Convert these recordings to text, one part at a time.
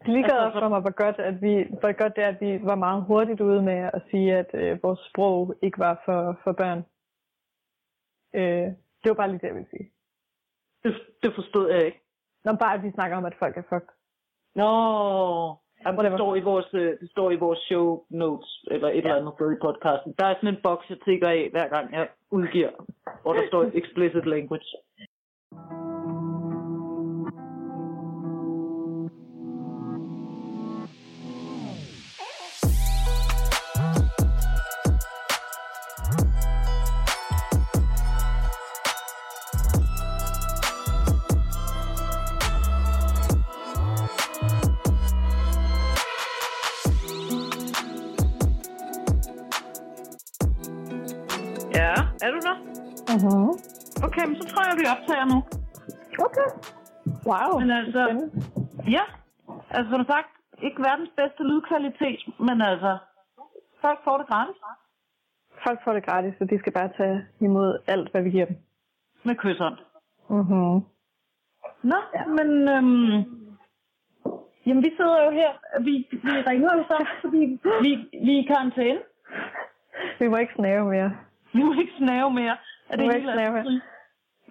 Altså, altså, for mig, hvor godt, at vi, hvor godt det er, at vi var meget hurtigt ude med at sige, at øh, vores sprog ikke var for, for børn. Øh, det var bare lige det, jeg ville sige. Det, det forstod jeg ikke. Når bare at vi snakker om, at folk er fucked. Nå, Jamen, det, står i vores, øh, det står i vores show notes, eller et eller andet sted i podcasten. Der er sådan en boks, jeg tigger af, hver gang jeg udgiver, hvor der står explicit language. Okay, men så tror jeg, vi optager nu. Okay. Wow. Men altså, Spændende. ja, altså som sagt, ikke verdens bedste lydkvalitet, men altså, folk får det gratis Folk får det gratis, så de skal bare tage imod alt, hvad vi giver dem. med kysshånd. Mm-hmm. Nå, ja. men øhm, jamen, vi sidder jo her, vi, vi ringer jo så, fordi vi, vi er i karantæne. Vi må ikke snave mere. Vi må ikke snave mere. Er det må ikke snave mere.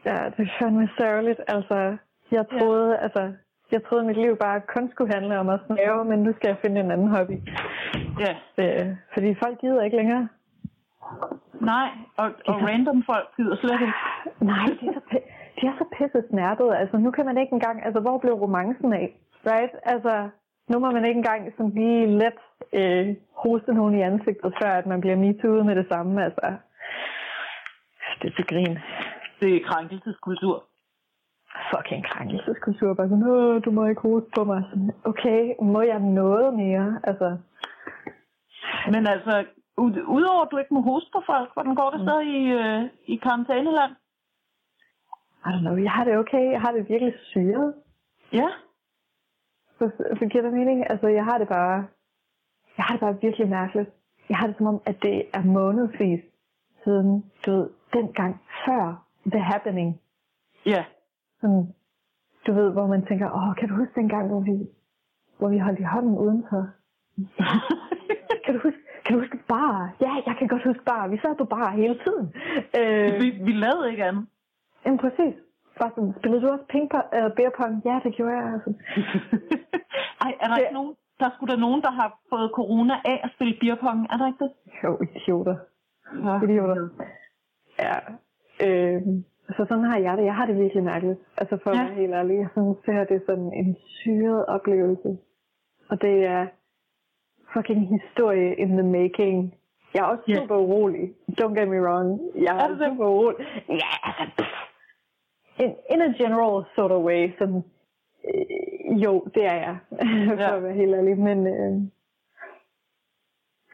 Ja, det er fandme sørgeligt. Altså, jeg troede, ja. altså, jeg troede, mit liv bare kun skulle handle om at snave, men nu skal jeg finde en anden hobby. Ja, Øh, fordi folk gider ikke længere. nej, og, og random folk gider slet ikke. Nej, de er så, pi- de er så pisse snærtede. Altså, nu kan man ikke engang... Altså, hvor blev romancen af? Right? Altså, nu må man ikke engang sådan lige let øh, hoste nogen i ansigtet, før at man bliver metooet med det samme. Altså, det er til grin. Det er krænkelseskultur. Fucking krænkelseskultur. Bare sådan, Åh, du må ikke hoste på mig. Sådan, okay, må jeg noget mere? Altså, Men altså, ud- udover at du ikke må hoste på folk, hvordan går det så i, øh, i karantæneland? I don't know, jeg har det okay. Jeg har det virkelig syret. Ja, Så, så giver det mening. Altså, jeg har det bare... Jeg har det bare virkelig mærkeligt. Jeg har det som om, at det er månedsvis siden, du ved, dengang før The Happening. ja. Sådan, du ved, hvor man tænker, åh, kan du huske dengang, hvor vi, hvor vi holdt i hånden udenfor? Kan du huske, kan du huske bar? Ja, jeg kan godt huske bar. Vi sad på bar hele tiden. Øh, vi, vi lavede ikke andet. jamen, præcis. Bare sådan, spillede du også ping beer pong? Ja, det gjorde jeg. Altså. Ej, er der Det- ikke nogen, der er sgu da nogen, der har fået corona af at spille beerpong, er der ikke det? Jo, idioter. Ja. Idioter. Ja. Øh, så sådan har jeg det. Jeg har det virkelig mærkeligt. Altså for at Ja. være helt ærlig. Jeg synes, det her det er sådan en syret oplevelse. Og det er fucking historie in the making. Jeg er også Ja. super urolig. Don't get me wrong. Jeg Er er, det? super urolig. Ja, altså. In, in a general sort of way. Sådan, øh, jo, det er jeg. for Ja. at være helt ærlig. Men, øh,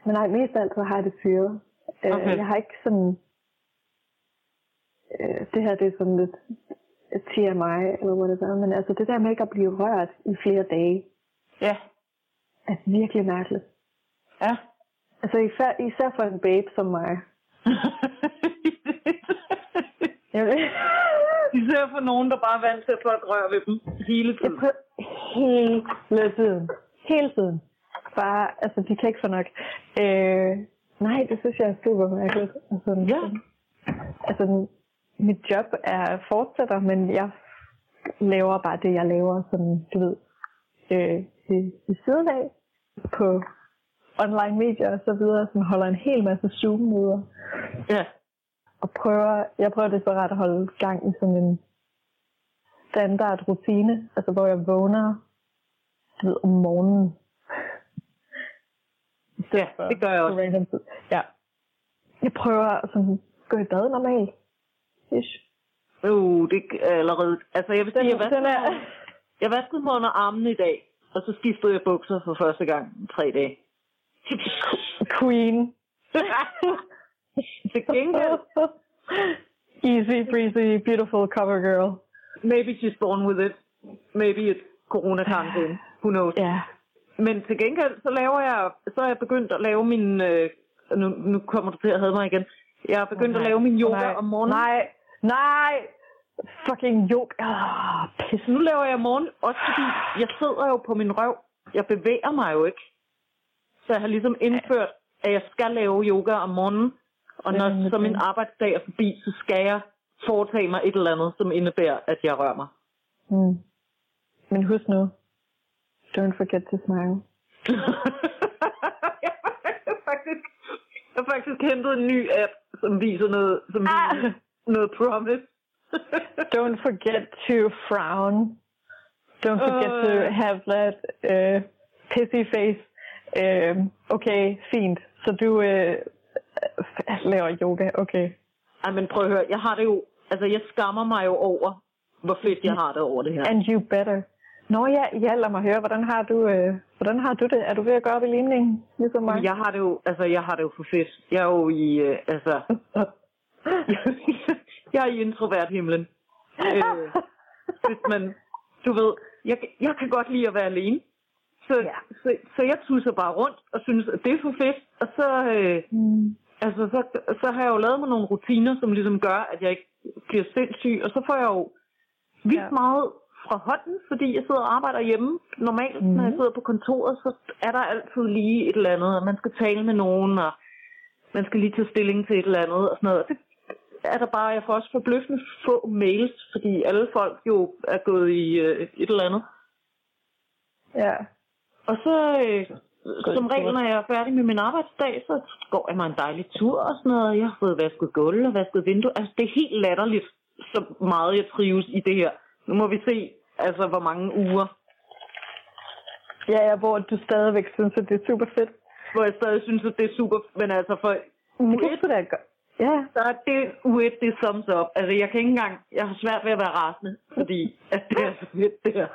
men nej, mest af alt så har jeg det syret. Øh, Okay. Jeg har ikke sådan... Øh, det her det er sådan lidt TMI eller whatever, men altså det der med ikke at blive rørt i flere dage, Ja. er virkelig mærkeligt. Ja. Altså især, især for en babe som mig. Jeg, Især for nogen, der bare er vant til, at folk rører ved dem hele jeg tiden. prøver hele tiden. Hele tiden. Bare, altså de kan ikke få nok. Øh, nej, det synes jeg er super mærkeligt. Altså, Ja. altså, mit job er fortsætter, men jeg laver bare det, jeg laver, som du ved, øh, ved, ved siden af på online medier og så videre, som holder en hel masse Zoom-møder. Ja. Og prøver, jeg prøver desperat at holde gang i sådan en standard rutine, altså hvor jeg vågner du ved, om morgenen. Ja, det gør jeg også. Ja. Jeg prøver at sådan, gå i bad normalt. Ish. Uh, det er allerede... Altså, jeg vil sige, jeg vaskede, er, jeg vaskede mig under armene i dag, og så skiftede jeg bukser for første gang i tre dage. queen. Til gengæld, Easy breezy, beautiful cover girl. maybe she's born with it. Maybe it's corona karantæne. Who knows? Ja. Men til gengæld, så laver jeg, så er jeg begyndt at lave min, øh, nu, nu kommer du til at have mig igen. Jeg har begyndt at lave min yoga nej, om morgenen. Nej, nej. Fucking yoga. Ah, pis. Nu laver jeg morgen, også fordi jeg sidder jo på min røv. jeg bevæger mig jo ikke. Så jeg har ligesom indført, at jeg skal lave yoga om morgenen, og når så min arbejdsdag er forbi, så skal jeg foretage mig et eller andet, som indebærer, at jeg rører mig. Mm. Men husk nu, don't forget to smile. jeg har faktisk, jeg har faktisk hentet en ny app, som viser noget, som Ah. viser noget promise. Don't forget to frown. Don't forget to Øh. have that uh, pissy face. Uh, okay, fint. Så du uh, laver yoga, okay. Ej, men prøv at høre, jeg har det jo, altså jeg skammer mig jo over, hvor fedt jeg har det over det her. And you better. Nå ja, ja, lad mig høre, hvordan har du, uh, hvordan har du det? Er du ved at gå op i limningen, ligesom mig? Jeg har det jo, altså jeg har det jo for fedt. Jeg er jo i, øh, altså, jeg er i introvert himlen. Øh, hvis man, du ved, jeg, jeg kan godt lide at være alene. Så, Ja. så, så jeg tusser bare rundt og synes, at det er for fedt. Og så, øh, Mm. altså, så, så har jeg jo lavet mig nogle rutiner, som ligesom gør, at jeg ikke bliver sindssyg. Og så får jeg jo vildt Ja. meget fra hånden, fordi jeg sidder og arbejder hjemme. Normalt, mm. når jeg Mhm. sidder på kontoret, så er der altid lige et eller andet, og man skal tale med nogen, og man skal lige tage stilling til et eller andet, og sådan noget. Og det er der bare, jeg får også forbløffende få mails, fordi alle folk jo er gået i øh, et eller andet. Ja. Og så, øh, som regel, når jeg er færdig med min arbejdsdag, så går jeg mig en dejlig tur og sådan noget. Jeg har fået vasket gulv og vasket vinduer. Altså, det er helt latterligt, så meget jeg trives i det her. Nu må vi se, altså, hvor mange uger, Ja, ja, hvor du stadigvæk synes, at det er super fedt. hvor jeg stadig synes, at det er super. Men altså, for det kan sgu da godt. Ja, så er det uge et, det er thumbs up. Altså, jeg kan ikke engang, jeg har svært ved at være rasende, fordi at det er så fedt, det her.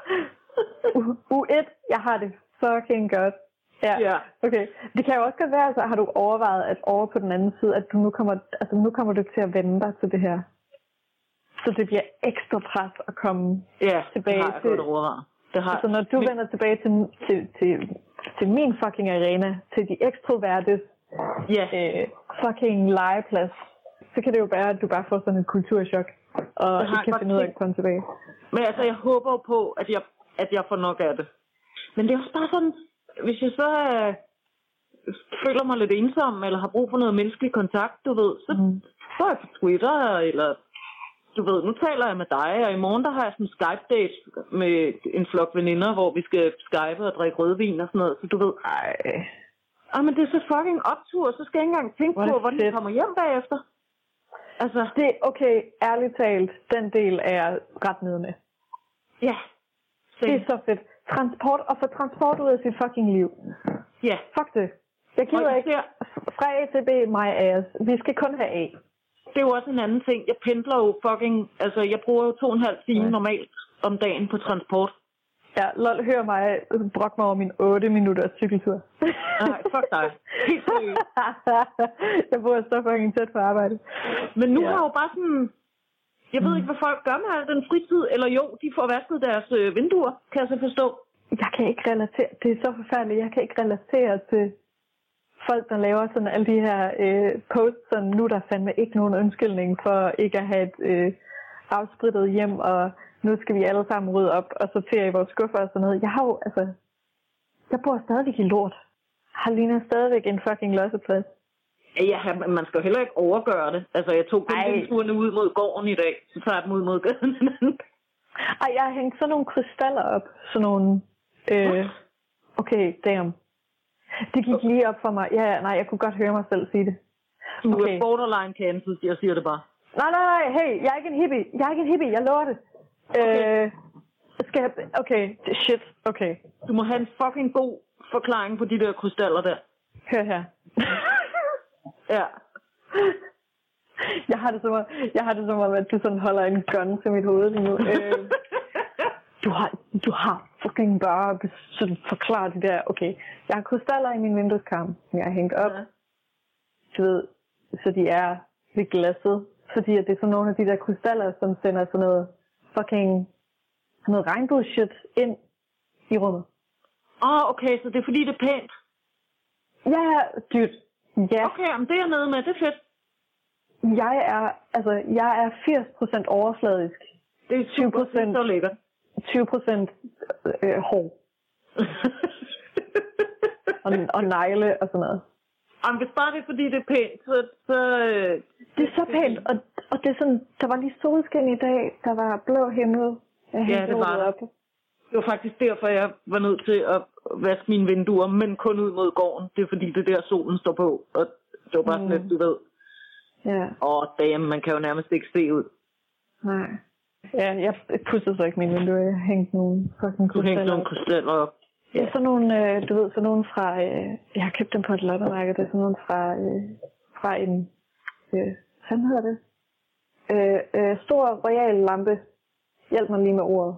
U- U1, jeg har det fucking godt. Ja. Ja. Okay. Det kan jo også godt være, altså har du overvejet, at over på den anden side, at du nu kommer, altså nu kommer du til at vende dig til det her. Så det bliver ekstra pres at komme. Ja, Tilbage det har jeg til- overvejet. Det har Altså når du Men- vender tilbage til, til, til, til min fucking arena, til de ekstrovertes Ja, øh, fucking legeplads, så kan det jo være, at du bare får sådan et kulturschok, og har ikke jeg kan finde ud af at komme tilbage. Men altså, jeg håber på, at jeg, at jeg får nok af det. Men det er også bare sådan, hvis jeg så øh, føler mig lidt ensom, eller har brug for noget menneskelig kontakt, du ved, så Mm. er jeg på Twitter, eller du ved, nu taler jeg med dig, og i morgen der har jeg sådan en Skype-date med en flok veninder, hvor vi skal Skype og drikke rødvin og sådan noget, så du ved, Ej. Ah, men det er så fucking optur, så skal jeg ikke engang tænke på, hvordan jeg kommer hjem bagefter. Altså, Det er okay, ærligt talt, den del er jeg ret nede med. ja. Så, Det er så fedt. Transport, og få transport ud af sit fucking liv. ja. Fuck det. Jeg gider ikke. især, Fra A til B, my ass. Vi skal kun have A. det er jo også en anden ting. Jeg pendler jo fucking... Altså, jeg bruger jo to og en halv time Ja. normalt om dagen på transport. Ja, lol, hør mig brokke mig over min 8 minutters cykeltur. Nej, fuck dig. Helt seriøst. jeg bor så fucking tæt på arbejde. Men nu Ja. har jeg jo bare sådan... Jeg ved ikke, hvad folk gør med al den fritid. Eller jo, de får vasket deres øh, vinduer, kan jeg så forstå. Jeg kan ikke relatere, det er så forfærdeligt, jeg kan ikke relatere til folk, der laver sådan alle de her øh, posts, sådan nu er der fandme ikke nogen undskyldning for ikke at have et øh, afsprittet hjem, og nu skal vi alle sammen rydde op og sortere i vores skuffer og sådan noget. Jeg har jo, altså, jeg bor stadigvæk i lort. Har ligner stadigvæk en fucking losseplads. Ja, men man skal jo heller ikke overgøre det. Altså, jeg tog kun ud mod gården i dag. Så tager jeg dem ud mod gaden. Ej, jeg har hængt sådan nogle krystaller op. Sådan nogle... Øh, okay, damn. Det gik lige op for mig. Ja, nej, jeg kunne godt høre mig selv sige det. Du Okay. er borderline cancelled, jeg siger det bare. Nej, nej, nej, hey, jeg er ikke en hippie. Jeg er ikke en hippie, jeg lover det. Okay. Øh, skal jeg... Okay, shit, okay. Du må have en fucking god forklaring på de der krystaller der. Hør her. Ja. jeg har det som om, jeg har det som om, at du sådan holder en gun til mit hoved lige nu. Øh, du har, du har fucking bare sådan forklaret det der. Okay, jeg har krystaller i min vindueskarm, som jeg har hængt op. Ja. Du ved, så de er ved glasset. Fordi at det er sådan nogle af de der krystaller, som sender sådan noget fucking sådan noget regnbueshit ind i rummet. Åh, oh, okay, så det er fordi, det er pænt. Ja, dude. Ja, Okay, jamen det er jeg nede med, det er fedt. jeg er, altså, jeg er 80% overfladisk. Det er super 20%. fedt og lækkert. 20% øh, hård. og, og negle og sådan noget. Jamen, hvis bare det er, fordi det er pænt, så... så øh, Det er så pænt, og, og det er sådan, der var lige solskin i dag, der var blå himmel. Jeg Ja, det var op. Det var faktisk derfor, jeg var nødt til at vaske mine vinduer, men kun ud mod gården. Det er fordi, det er der solen står på, og det var bare sådan Mm. lidt, du ved, Ja, åh, damn, man kan jo nærmest ikke se ud. nej. Ja, jeg pudsede så ikke mine vinduer. Jeg hængte nogle fucking Du hængte krystaller nogle op. krystaller op. Det er sådan nogle, øh, du ved, sådan nogle fra, øh, jeg har købt dem på et lottermarked, det er sådan nogle fra, øh, fra en, øh, hvad hedder det? Øh, øh, stor royal lampe. Hjælp mig lige med ordet.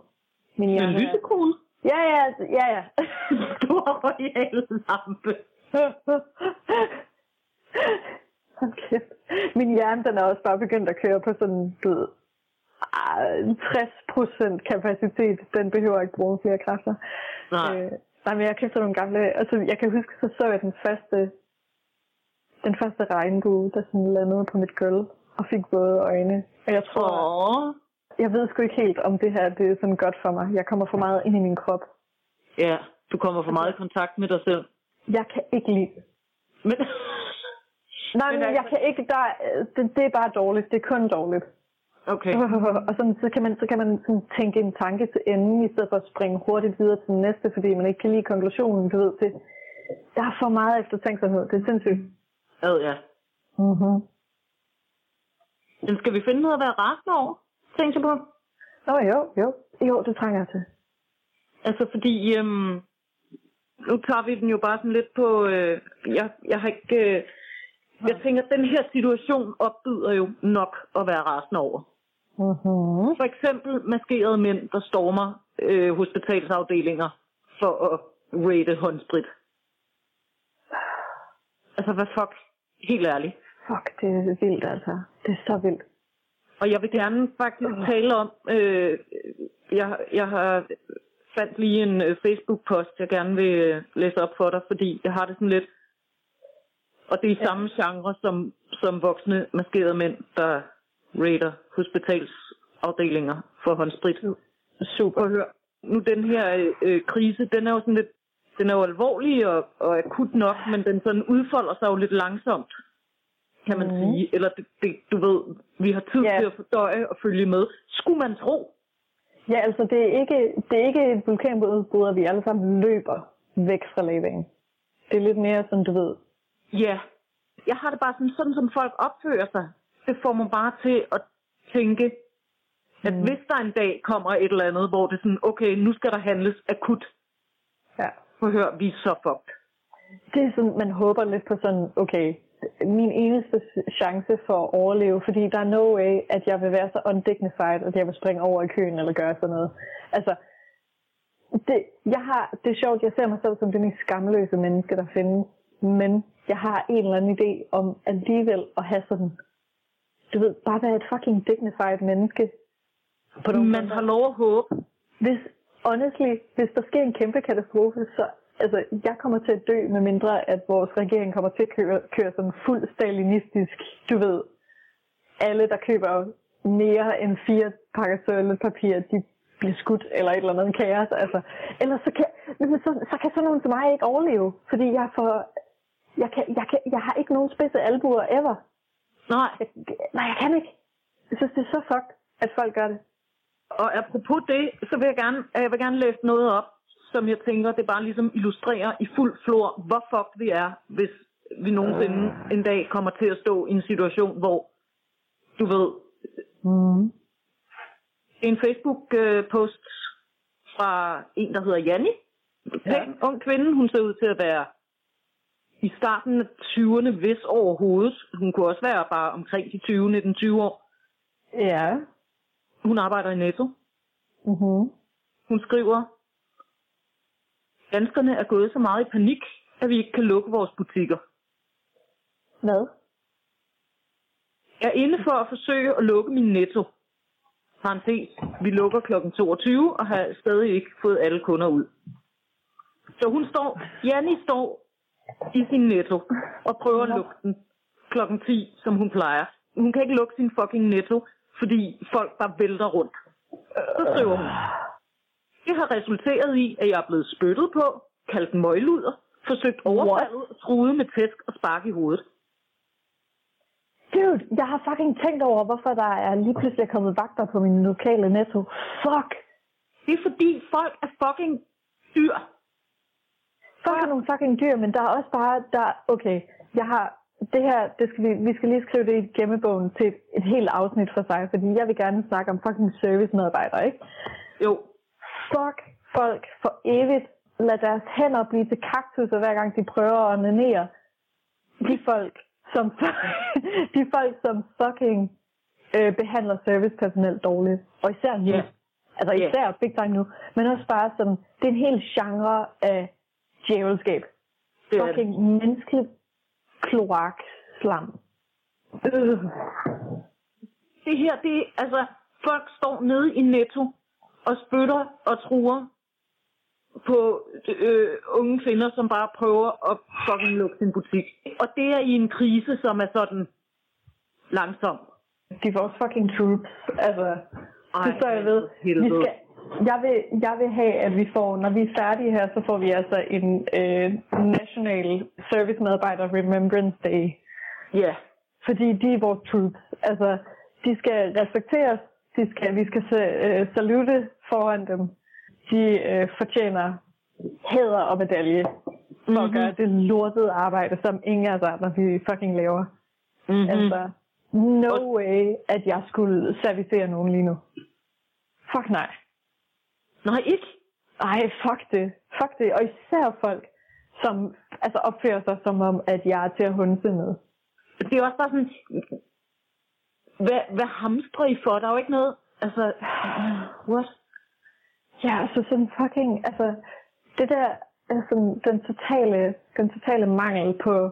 Min En hjerne er- lysekrone. Ja, ja, ja, ja. Stor royal lampe. Kæft. Min hjerne, den er også bare begyndt at køre på sådan, du ved, ah, 60% kapacitet. Den behøver ikke bruge flere kræfter. Nej. Øh, nej, men jeg købte nogle gamle, altså jeg kan huske, så så jeg den første, den første regnbue, der sådan landede på mit gulv og fik våde øjne. Og jeg tror, Åh. jeg ved sgu ikke helt, om det her det er sådan godt for mig. Jeg kommer for meget ind i min krop. Ja, du kommer for meget i kontakt med dig selv. Jeg kan ikke lide det. Men, Nej, Men men jeg kan ikke, der, er- det, det er bare dårligt. Det er kun dårligt. okay. og sådan, så kan man, så kan man sådan tænke en tanke til enden, i stedet for at springe hurtigt videre til den næste, fordi man ikke kan lide konklusionen, du ved. Det, der er for meget eftertænksomhed. Det er sindssygt. Ad, ja. Mm-hmm. Men skal vi finde noget at være rasende over? Tænkte jeg på. Nå jo, jo. Jo, det trænger jeg til. Altså fordi, øhm, nu tager vi den jo bare sådan lidt på, øh, jeg, jeg har ikke, øh, jeg tænker, at den her situation opbyder jo nok at være rasende over. Mm-hmm. For eksempel maskerede mænd, der stormer øh, hospitalsafdelinger for at rate håndsprit. Altså, hvad fuck? Helt ærligt. Fuck, det er vildt altså. Det er så vildt. Og jeg vil gerne faktisk tale om, øh, jeg, jeg har fandt lige en øh, Facebook-post, jeg gerne vil øh, læse op for dig, fordi jeg har det sådan lidt, og det er i Ja. samme genre som, som voksne maskerede mænd, der rater hospitalsafdelinger for håndsprit. Super. At høre, nu den her øh, krise, den er jo sådan lidt, den er jo alvorlig og, og akut nok, men den sådan udfolder sig jo lidt langsomt, kan man Mhm. sige. Eller det, det, du ved, vi har tid Ja. til at fordøje og følge med. Skulle man tro? Ja, altså det er ikke, det er ikke et vulkanudbrud, at vi alle sammen løber væk fra lavaen. Det er lidt mere sådan, du ved, Ja. Jeg har det bare sådan, sådan som folk opfører sig. Det får mig bare til at tænke, at Mhm. hvis der en dag kommer et eller andet, hvor det er sådan, okay, nu skal der handles akut. ja. Høre, vi er så fucked. Det er sådan, man håber lidt på sådan, okay, min eneste chance for at overleve, fordi der er no way, at jeg vil være så undignified, at jeg vil springe over i køen eller gøre sådan noget. Altså, det, jeg har, det er sjovt, jeg ser mig selv som det mest skamløse menneske, der findes, men jeg har en eller anden idé om alligevel at have sådan, du ved, bare være et fucking dignified menneske. På Man har lov at håbe. Hvis, honestly, hvis der sker en kæmpe katastrofe, så altså, jeg kommer til at dø, med mindre at vores regering kommer til at køre, køre sådan fuld stalinistisk, du ved, alle, der køber mere end fire pakker toiletpapir, de bliver skudt eller et eller andet kaos. Altså. Ellers så kan, men så, så kan sådan nogen som mig ikke overleve, fordi jeg, får, jeg, kan, jeg, kan, jeg har ikke nogen spidse albuer ever. Nej. Jeg, nej, jeg kan ikke. Jeg synes, det er så fucked, at folk gør det. Og apropos det, så vil jeg gerne, jeg vil gerne læse noget op, som jeg tænker, det bare ligesom illustrerer i fuld flor, hvor fucked vi er, hvis vi nogensinde en dag kommer til at stå i en situation, hvor, du ved, Mm. en Facebook-post fra en, der hedder Janni. Pæn, ung kvinde. Hun ser ud til at være i starten af 20'erne, hvis overhovedet. Hun kunne også være bare omkring de 20, 19-20 år. Ja. Hun arbejder i Netto. Mm-hmm. Hun skriver, Danskerne er gået så meget i panik, at vi ikke kan lukke vores butikker. Hvad? Jeg er inde for at forsøge at lukke min netto. Parentes, vi lukker kl. 22 og har stadig ikke fået alle kunder ud. Så hun står, Janni står i sin netto og prøver at lukke den kl. 10, som hun plejer. Hun kan ikke lukke sin fucking netto, fordi folk bare vælter rundt. Så skriver hun, det har resulteret i, at jeg er blevet spyttet på, kaldt møgluder, forsøgt overfaldet og truet med tæsk og spark i hovedet. Dude, jeg har fucking tænkt over, hvorfor der er lige pludselig kommet vagter på min lokale netto. Fuck! Det er fordi folk er fucking dyr. Folk er nogle fucking dyr, men der er også bare, der, okay, jeg har, det her, det skal vi, vi skal lige skrive det i gemmebogen til et, et helt afsnit for sig, fordi jeg vil gerne snakke om fucking servicemedarbejdere, ikke? Jo. Fuck folk for evigt. Lad deres hænder blive til kaktuser, hver gang de prøver at onanere. De folk, som, de folk, som fucking øh, behandler servicepersonel dårligt. Og især nu. Ja. Altså især big time nu. Men også bare sådan, det er en hel genre af djævelskab. Det er det. Fucking menneskelig kloak slam. Øh. Det her, det er, altså, folk står nede i Netto og spytter og truer på øh, unge kvinder, som bare prøver at fucking lukke sin butik. Og det er i en krise, som er sådan langsom. De er vores fucking troops. Altså, Ej, det står jeg ved. Vi skal, jeg, vil, jeg vil have, at vi får, når vi er færdige her, så får vi altså en øh, National Service Medarbejder Remembrance Day. Ja, Fordi de er vores troops. Altså, de skal respekteres. De skal, vi skal øh, salute foran dem. De øh, fortjener hæder og medalje for mm-hmm. at Mhm. gøre det lortede arbejde, som ingen af os andre vi fucking laver. mm-hmm. Mm. Altså, no way, at jeg skulle servicere nogen lige nu. Fuck nej. Nej, ikke? Ej, fuck det. Fuck det. Og især folk, som altså, opfører sig som om, at jeg er til at hunse med. Det er også bare sådan, hvad, hvad hamstrer I for? Der er jo ikke noget, altså, what? Ja, altså sådan fucking, altså, det der, altså, den totale, den totale mangel på,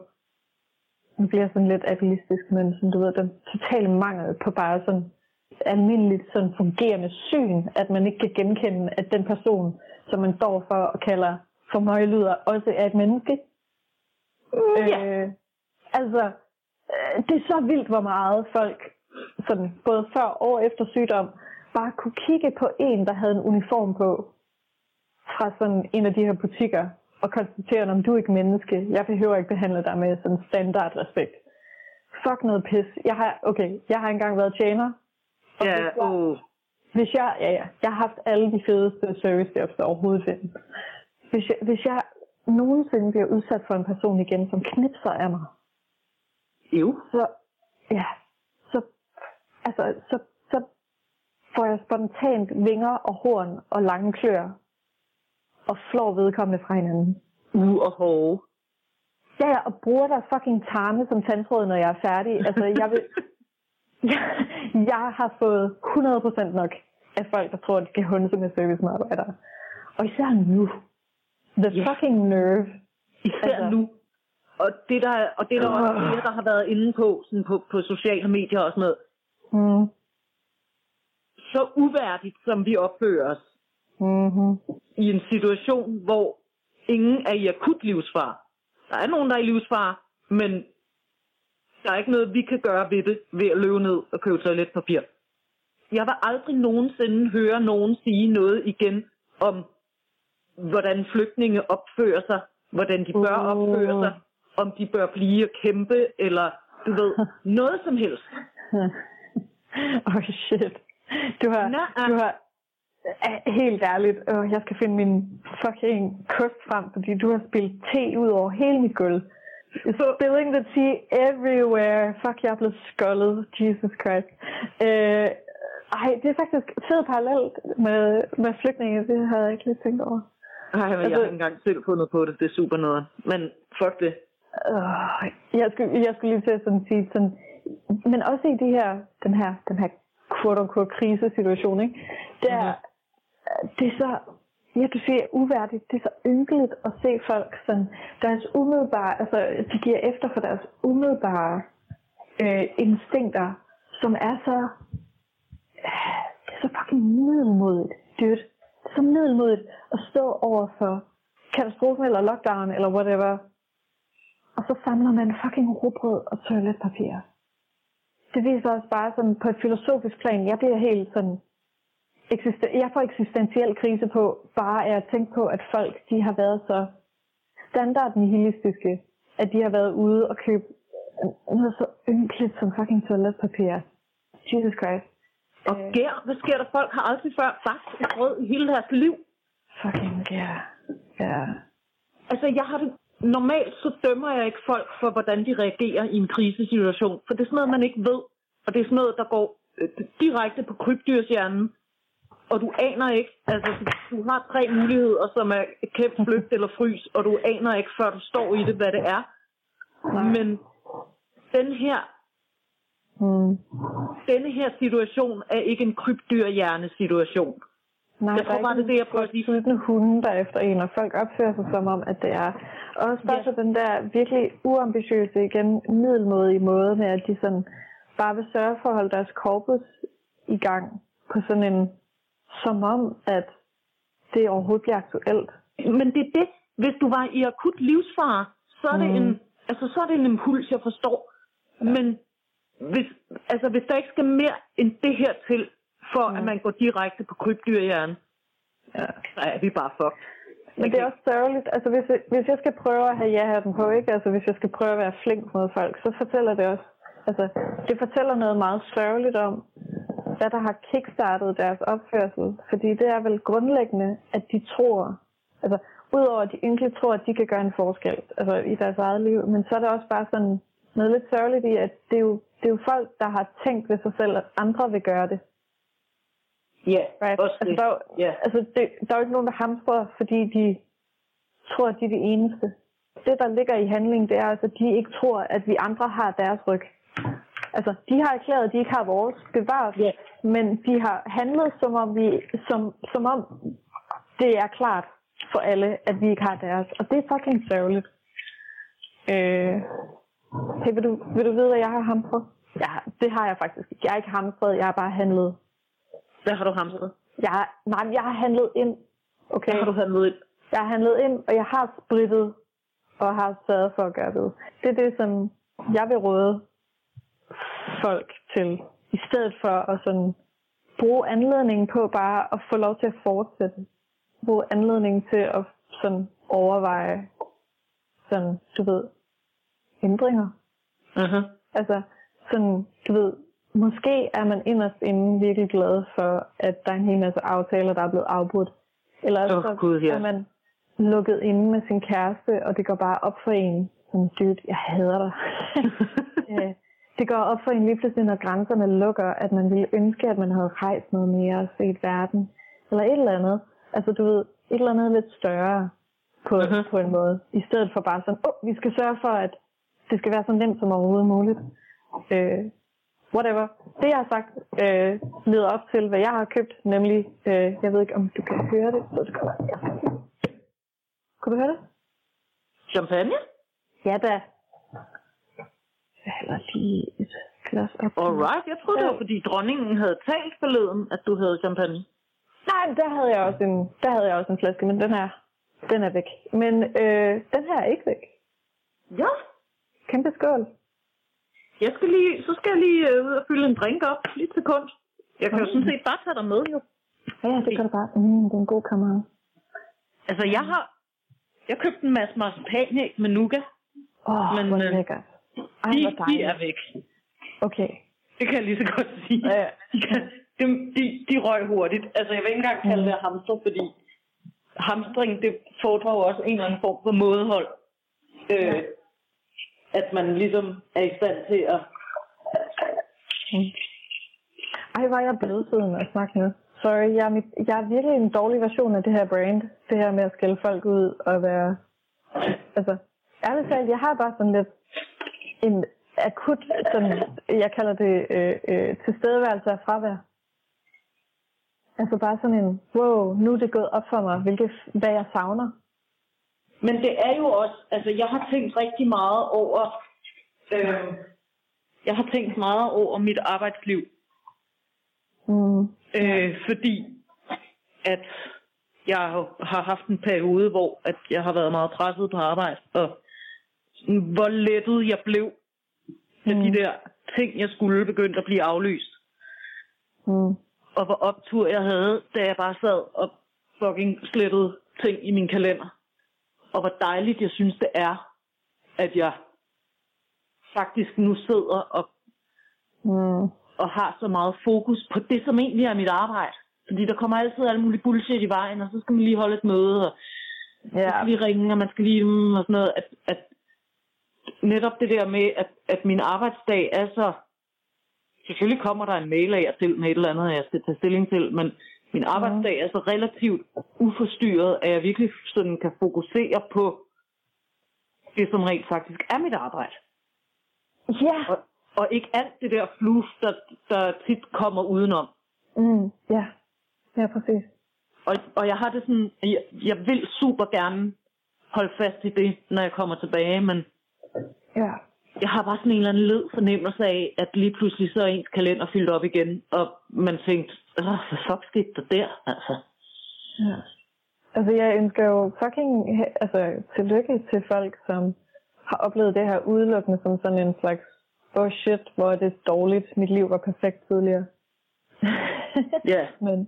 nu bliver sådan lidt abilistisk, men sådan, du ved, den totale mangel på bare sådan almindeligt sådan fungerende syn, at man ikke kan genkende, at den person, som man står for og kalder for møglyder, også er et menneske. Ja. Øh, altså, øh, det er så vildt, hvor meget folk, sådan, både før og efter sygdom, bare kunne kigge på en, der havde en uniform på, fra sådan en af de her butikker, og konstatere, om du er ikke menneske. Jeg behøver ikke behandle dig med sådan standard respekt. Fuck noget pis. Jeg har, okay, jeg har engang været tjener. Ja, hvis jeg- åh. hvis jeg, ja, ja, jeg har haft alle de fedeste service jobs, der overhovedet findes. Hvis jeg, hvis jeg nogensinde bliver udsat for en person igen, som knipser af mig, Jo. så, ja, altså, så, så får jeg spontant vinger og horn og lange klør og flår vedkommende fra hinanden. U og hårde. Ja, ja, og bruger der fucking tarme som tandtråd, når jeg er færdig. Altså, jeg vil... Jeg, jeg har fået 100% nok af folk, der tror, at de kan hunde med servicemedarbejdere. Og især nu. The Ja. fucking nerve. Især Altså- nu. Og det der, og det er der også flere, der har været inde på, sådan på, på sociale medier og sådan noget. Mm. Så uværdigt, som vi opfører os Mm-hmm. i en situation, hvor ingen er i akut livsfare. Der er nogen, der er i livsfare, men der er ikke noget, vi kan gøre ved det, ved at løbe ned og købe toiletpapir. Jeg vil aldrig nogensinde høre nogen sige noget igen om, hvordan flygtninge opfører sig, hvordan de bør Uh. opføre sig, om de bør blive og kæmpe, eller du ved, noget som helst. oh shit. Du har, Nå, ah. du har helt ærligt, øh, jeg skal finde min fucking kost frem, fordi du har spillet te ud over hele mit gulv. Spilling the tea everywhere. Fuck, jeg er blevet skoldet. Jesus Christ. Øh, ej, det er faktisk fedt parallelt med, med flygtninge. Det havde jeg ikke lige tænkt over. Ej, men jeg Altså- har ikke engang selv fundet på det. Det er super noget. Men fuck det. Øh, jeg, skulle, jeg skulle lige til at sådan sige sådan, men også i de her, den her, den her quote-unquote krisesituation, ikke? Det er, det er så, ja, du siger uværdigt, det er så ynkeligt at se folk sådan, deres umiddelbare, altså, de giver efter for deres umiddelbare øh, instinkter, som er så, øh, det er så fucking middelmodigt, dude. Det er så middelmodigt at stå over for katastrofen eller lockdown eller whatever, og så samler man fucking rugbrød og toiletpapir. Det viser også bare sådan på et filosofisk plan, jeg bliver helt sådan, eksisten- jeg får eksistentiel krise på, bare af at tænke på, at folk, de har været så standard nihilistiske, at de har været ude og købe noget så ynkeligt som fucking toiletpapir. Jesus Christ. Og Øh. gær, hvad sker der? Folk har aldrig før bagt et brød i hele deres liv. Fucking yeah. Ja. Altså, jeg har det... Normalt så dømmer jeg ikke folk for, hvordan de reagerer i en krisesituation. For det er sådan noget, man ikke ved. Og det er sådan noget, der går øh, direkte på krybdyrshjernen. Og du aner ikke, altså du har tre muligheder, som er kæmp, flygt eller frys, og du aner ikke, før du står i det, hvad det er. Men den her, Mm. denne her situation er ikke en krybdyrhjernesituation. Nej, Jeg tror bare, det er det, jeg prøver at sige. sultne hunde, der er efter en, og folk opfører sig som om, at det er. Og også bare Ja. så den der virkelig uambitiøse, igen middelmådige måde med, at de sådan bare vil sørge for at holde deres korpus i gang på sådan en, som om, at det overhovedet bliver aktuelt. Men det er det, hvis du var i akut livsfare, så er det, Mm. en, altså, så er det en impuls, jeg forstår. Men hvis, altså, hvis der ikke skal mere end det her til, for Mm. at man går direkte på krybdyrhjernen, Ja. så er vi bare fucked. Men det er også sørgeligt. Altså, hvis, jeg- hvis jeg skal prøve at have ja-hatten på, ikke? Altså, hvis jeg skal prøve at være flink mod folk, så fortæller det også, altså, det fortæller noget meget sørgeligt om, hvad der har kickstartet deres opførsel. Fordi det er vel grundlæggende, at de tror, altså, udover at de egentlig tror, at de kan gøre en forskel, altså, i deres eget liv, men så er det også bare sådan noget lidt sørgeligt i, at det er jo, det er jo folk, der har tænkt ved sig selv, at andre vil gøre det. Ja, Right? også Altså, det. der, er jo- Ja. altså det, der er jo ikke nogen, der hamstrer, fordi de tror, at de er de eneste. Det, der ligger i handling, det er altså, at de ikke tror, at vi andre har deres ryg. Altså, de har erklæret, at de ikke har vores bevaret, Ja. men de har handlet, som om, vi, som, som om det er klart for alle, at vi ikke har deres. Og det er fucking sørgeligt. Øh, hey, vil, du, vil du vide, hvad jeg har hamstret? Ja, det har jeg faktisk ikke. Jeg har ikke hamstret, jeg har bare handlet Hvad har du hamstret? jeg nej, jeg har handlet ind. Okay. Hvad har du handlet ind? Jeg har handlet ind, og jeg har spritet og har sørget for at gøre det. Det er det, som jeg vil råde folk til, i stedet for at sådan bruge anledningen på bare at få lov til at fortsætte. Bruge anledningen til at sådan overveje sådan, du ved, ændringer. Uh-huh. Altså, sådan, du ved, måske er man inderst inde virkelig glad for, at der er en hel masse aftaler, der er blevet afbrudt. Eller også Åh, så Gud, ja. er man lukket inde med sin kæreste, og det går bare op for en. Sådan, dude, jeg hader dig. Øh, det går op for en lige pludselig, når grænserne lukker, at man ville ønske, at man havde rejst noget mere og set verden. Eller et eller andet. Altså, du ved, et eller andet lidt større på, Mhm. på en måde. I stedet for bare sådan, åh, oh, vi skal sørge for, at det skal være så nemt som overhovedet muligt. Øh, whatever. Det, jeg har sagt, øh, leder op til, hvad jeg har købt, nemlig, øh, jeg ved ikke, om du kan høre det. Så det kan jeg skal- Kunne du høre det? Champagne? Ja da. Jeg hælder lige et glas op. Alright, jeg troede, det var, fordi dronningen havde talt forleden, at du havde champagne. Nej, der havde jeg også en, der havde jeg også en flaske, men den er, den er væk. Men øh, den her er ikke væk. Ja. Kæmpe skål. Jeg skal lige, så skal jeg lige øh, ud og fylde en drink op. Lige et sekund. Jeg kan jo sådan set bare tage dig med, jo. Ja, ja, det gør du bare. Mm, det er en god kammerat. Altså, jeg har... Jeg købte en masse marcipanæg med nougat. Åh, oh, Men, hvor øh, lækkert. Ej, De, hvor de er væk. Okay. Det kan jeg lige så godt sige. Ja, ja. De, kan, de, de, de røg hurtigt. Altså, jeg vil ikke engang kalde det hamster, fordi hamstring, det fordrer også en eller anden form for mådehold. Øh, at man ligesom er i stand til at... Mm. Ej, var jeg blødsiden at snakke med. Sorry, jeg er, mit, jeg er virkelig en dårlig version af det her brand. Det her med at skælde folk ud og være... Altså, ærligt talt, jeg har bare sådan lidt en akut, sådan, jeg kalder det øh, øh, tilstedeværelse af fravær. Altså bare sådan en, wow, nu er det gået op for mig, hvilke, hvad jeg savner. Men det er jo også... Altså, jeg har tænkt rigtig meget over... Øh, jeg har tænkt meget over mit arbejdsliv. Mm. Øh, fordi at jeg har haft en periode, hvor at jeg har været meget presset på arbejde, og hvor lettet jeg blev, da Mm. de der ting, jeg skulle, begyndte at blive aflyst. Mm. Og hvor optur jeg havde, da jeg bare sad og fucking slettede ting i min kalender. Og hvor dejligt jeg synes, det er, at jeg faktisk nu sidder og, Mm. og har så meget fokus på det, som egentlig er mit arbejde. Fordi der kommer altid alle mulige bullshit i vejen, og så skal man lige holde et møde, og Ja. man skal lige ringe, og man skal lige mm, og sådan noget. At, at netop det der med, at, at min arbejdsdag er så... Selvfølgelig kommer der en mail af og til med et eller andet, jeg skal tage stilling til, men min arbejdsdag er så relativt uforstyrret, at jeg virkelig sådan kan fokusere på det, som rent faktisk er mit arbejde. Ja. Og, og ikke alt det der fluff, der, der tit kommer udenom. Mm. Ja. Ja, præcis. Og, og jeg har det sådan, jeg, jeg vil super gerne holde fast i det, når jeg kommer tilbage, men Ja. jeg har bare sådan en eller anden led fornemmelse af, at lige pludselig så er ens kalender fyldt op igen, og man tænkte, Åh, hvad fuck skete der der, altså. Ja. Altså, jeg ønsker jo fucking altså, tillykke til folk, som har oplevet det her udelukkende som sådan en slags oh shit, hvor er det dårligt, mit liv var perfekt tidligere. Ja. men,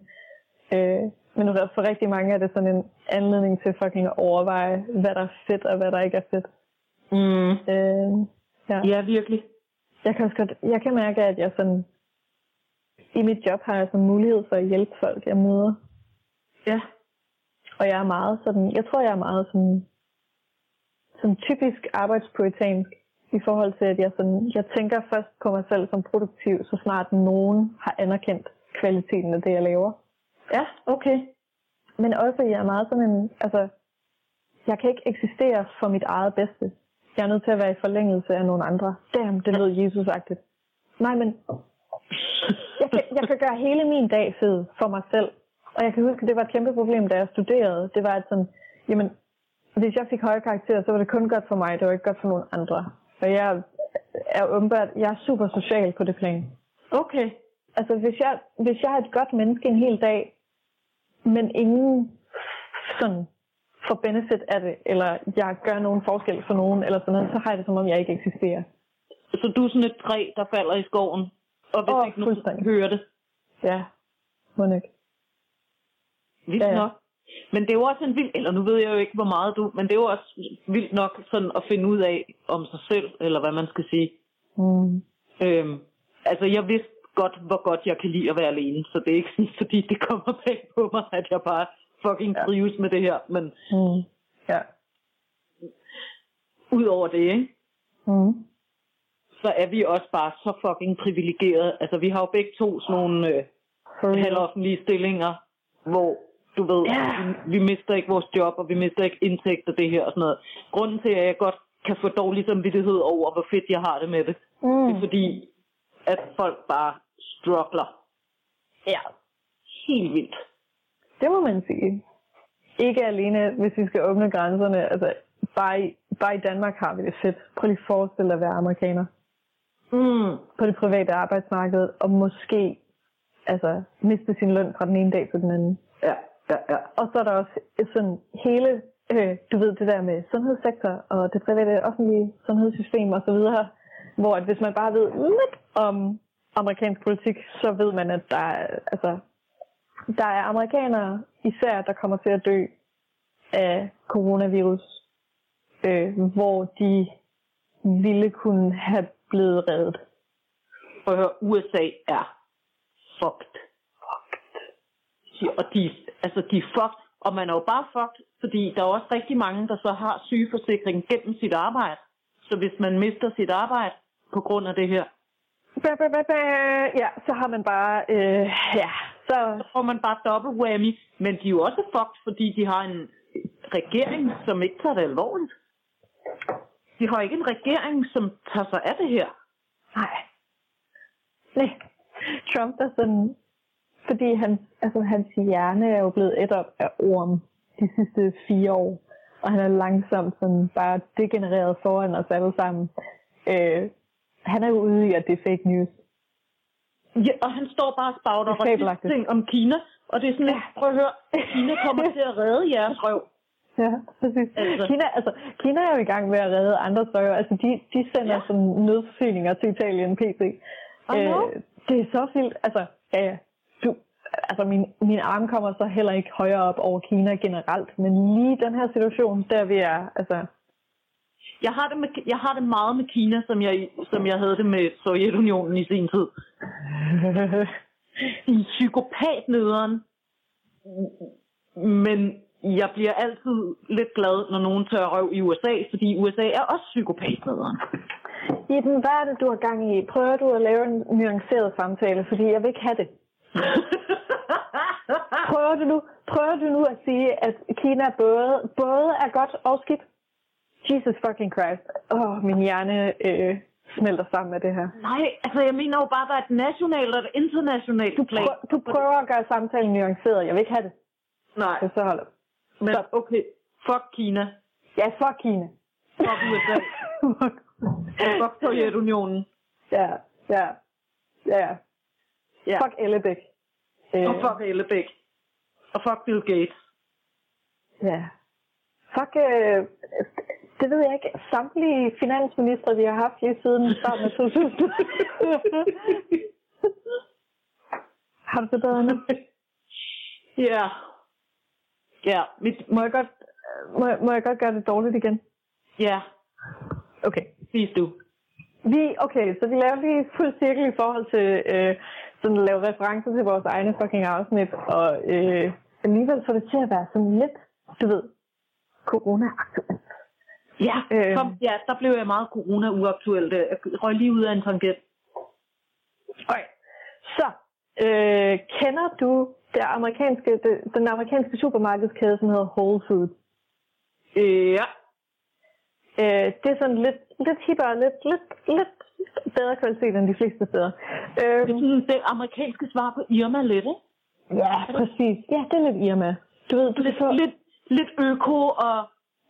øh, men for rigtig mange er det sådan en anledning til fucking at overveje, hvad der er fedt og hvad der ikke er fedt. Mm, Øh, ja. ja, virkelig. Jeg kan også godt, jeg kan mærke, at jeg sådan, i mit job har jeg sådan mulighed for at hjælpe folk, jeg møder. Ja. Og jeg er meget sådan, jeg tror, jeg er meget sådan, sådan typisk arbejdspuritansk i forhold til, at jeg, sådan, jeg tænker først på mig selv som produktiv, så snart nogen har anerkendt kvaliteten af det, jeg laver. Ja, okay. Men også, jeg er meget sådan en, altså, jeg kan ikke eksistere for mit eget bedste. Jeg er nødt til at være i forlængelse af nogle andre. Damn, det lød Jesus-agtigt. Nej, men jeg kan, jeg kan gøre hele min dag fed for mig selv. Og jeg kan huske, at det var et kæmpe problem, da jeg studerede. Det var at sådan, jamen, hvis jeg fik høje karakterer, så var det kun godt for mig. Det var ikke godt for nogen andre. Og jeg er åbenbart, jeg er super social på det plan. Okay. Altså, hvis jeg, hvis jeg er et godt menneske en hel dag, men ingen sådan får benefit af det, eller jeg gør nogen forskel for nogen, eller sådan noget, så har jeg det som om, jeg ikke eksisterer. Så du er sådan et træ, der falder i skoven, og hvis Åh, ikke nogen hører det, Ja, må ikke. vildt Ja, ja. nok. Men det er jo også en vild, eller nu ved jeg jo ikke, hvor meget du, men det er jo også vildt nok sådan at finde ud af om sig selv, eller hvad man skal sige. Mm. Øhm, altså, jeg vidste godt, hvor godt jeg kan lide at være alene, så det er ikke sådan, fordi det kommer bag på mig, at jeg bare fucking Ja. trives med det her. Men Mm. Ja. ud over det, ikke? Mm. Så er vi også bare så fucking privilegerede. Altså, vi har jo begge to sådan nogle øh, halvoffentlige stillinger, hvor du ved, Ja. vi, vi mister ikke vores job, og vi mister ikke indtægt og det her og sådan noget. Grunden til, at jeg godt kan få dårlig samvittighed over, hvor fedt jeg har det med det, Mm. det er fordi, at folk bare struggler Ja. helt vildt. Det må man sige. Ikke alene, hvis vi skal åbne grænserne. Altså, bare i, bare i Danmark har vi det fedt. Prøv lige at forestille dig at være amerikaner Mm. på det private arbejdsmarked, og måske altså, miste sin løn fra den ene dag til den anden. Ja, ja, ja. Og så er der også sådan hele, øh, du ved det der med sundhedssektor og det private offentlige sundhedssystem og så videre, hvor at hvis man bare ved lidt om amerikansk politik, så ved man, at der er, altså, der er amerikanere især, der kommer til at dø af coronavirus, øh, hvor de ville kunne have blevet reddet. Prøv at høre, USA er fucked. Fucked. Og de, altså, de er fucked, og man er jo bare fucked, fordi der er også rigtig mange, der så har sygeforsikring gennem sit arbejde. Så hvis man mister sit arbejde på grund af det her, Ba, ba, ba, ba. Ja, så har man bare, øh, ja, så, så får man bare dobbelt whammy. Men de er jo også fucked, fordi de har en regering, som ikke tager det alvorligt. De har ikke en regering, som tager sig af det her. nej. Nej, Trump er sådan, fordi han, altså, hans hjerne er jo blevet et op af orm de sidste fire år, og han er langsomt sådan bare degenereret foran os alle sammen. Øh, han er jo ude i, at det er fake news. Ja, og han står bare og spagter er ting om Kina. Og det er sådan, lidt, prøv at høre, Kina kommer til at redde jeres røv. Ja, præcis. Altså. Kina, altså, Kina er jo i gang med at redde andre støjer. Altså, de, de sender Ja. sådan nødforsyninger til Italien, pt. Know. det er så vildt. Altså, ja, ja. Du, altså min, min arm kommer så heller ikke højere op over Kina generelt, men lige den her situation, der vi er, altså, Jeg har, det med, jeg har det meget med Kina, som jeg, som jeg havde det med Sovjetunionen i sin tid. I psykopatnederen. Men jeg bliver altid lidt glad, når nogen tør røv i USA, fordi USA er også psykopatnederen. Iben, hvad er det, du har gang i? Prøver du at lave en nuanceret samtale, fordi jeg vil ikke have det. Prøver du nu, prøver du nu at sige, at Kina både, både er godt og skidt? Jesus fucking Christ. Åh, oh, min hjerne øh, smelter sammen med det her. Nej, altså jeg mener jo bare, at der er et nationalt og et internationalt Du, plan. prø- du prøver at gøre samtalen nuanceret. Jeg vil ikke have det. Nej, Så, så hold op. men okay. Fuck Kina. Ja, fuck Kina. Fuck USA. Fuck Sovjetunionen. ja, ja, ja. Ja. Fuck Ellebæk. Øh, Og fuck Ellebæk. Og fuck Bill Gates. Ja. Fuck, øh, det ved jeg ikke. Samtlige finansministre, vi har haft lige siden starten af 2000. har du det bedre nu? Ja. Ja, mit, Må jeg godt, må, jeg- må jeg godt gøre det dårligt igen? ja, Okay. vis du. Vi, okay, så vi laver lige fuld cirkel i forhold til øh, sådan at lave referencer til vores egne fucking afsnit, og øh, alligevel får det til at være sådan lidt, du ved, corona-aktuelt. Ja, Øh. kom, ja, der blev jeg meget corona-uaktuel. Jeg røg lige ud af en tangent. Okay. Så, øh, kender du det amerikanske, det, den amerikanske supermarkedskæde, som hedder Whole Foods? Ja. Øh, det er sådan lidt, lidt hippere, lidt, lidt, lidt bedre kvalitet end de fleste steder. Øh, Det er det amerikanske svar på Irma lidt, ikke? ja, præcis. Ja, det er lidt Irma. Du ved, du Lidt, få... lidt, lidt øko og...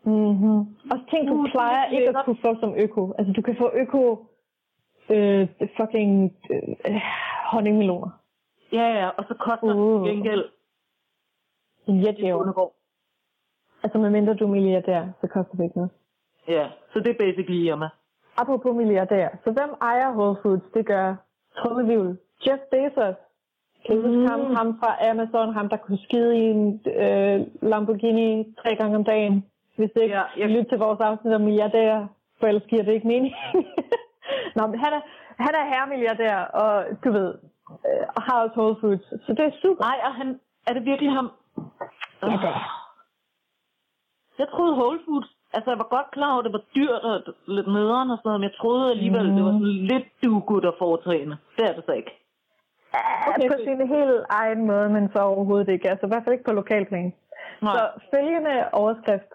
Mm-hmm. Også ting, du Uh, plejer ikke at kunne få som øko. Altså, du kan få øko øh, fucking øh, honningmeloner. Ja, ja, og så koster det Uh. til gengæld. Bundegård. Altså, medmindre du er milliardær, så koster det ikke noget. Ja, så det er basically Irma. Apropos milliardær, så hvem ejer Whole Foods? Det gør trummelvivl. Jeff Bezos. Kan Mm. ham, ham fra Amazon, ham der kunne skide i en øh, Lamborghini tre gange om dagen? Hvis det ikke Ja, jeg- lytte til vores afsnit om milliardærer, for ellers giver det ikke mening. Nå, men han er, han er herremilliardær, og du ved, øh, og har også Whole Foods. Så det er super. Nej, og han, er det virkelig ham? Ja, da. Jeg troede Whole Foods, altså jeg var godt klar over, at det var dyrt og lidt nederen og sådan noget, men jeg troede alligevel, mm. det var sådan lidt du godt at foretræne. Det er det så ikke. Okay, på sin helt egen måde, men så overhovedet ikke. Altså i hvert fald ikke på lokalplan. Nej. Så følgende overskrift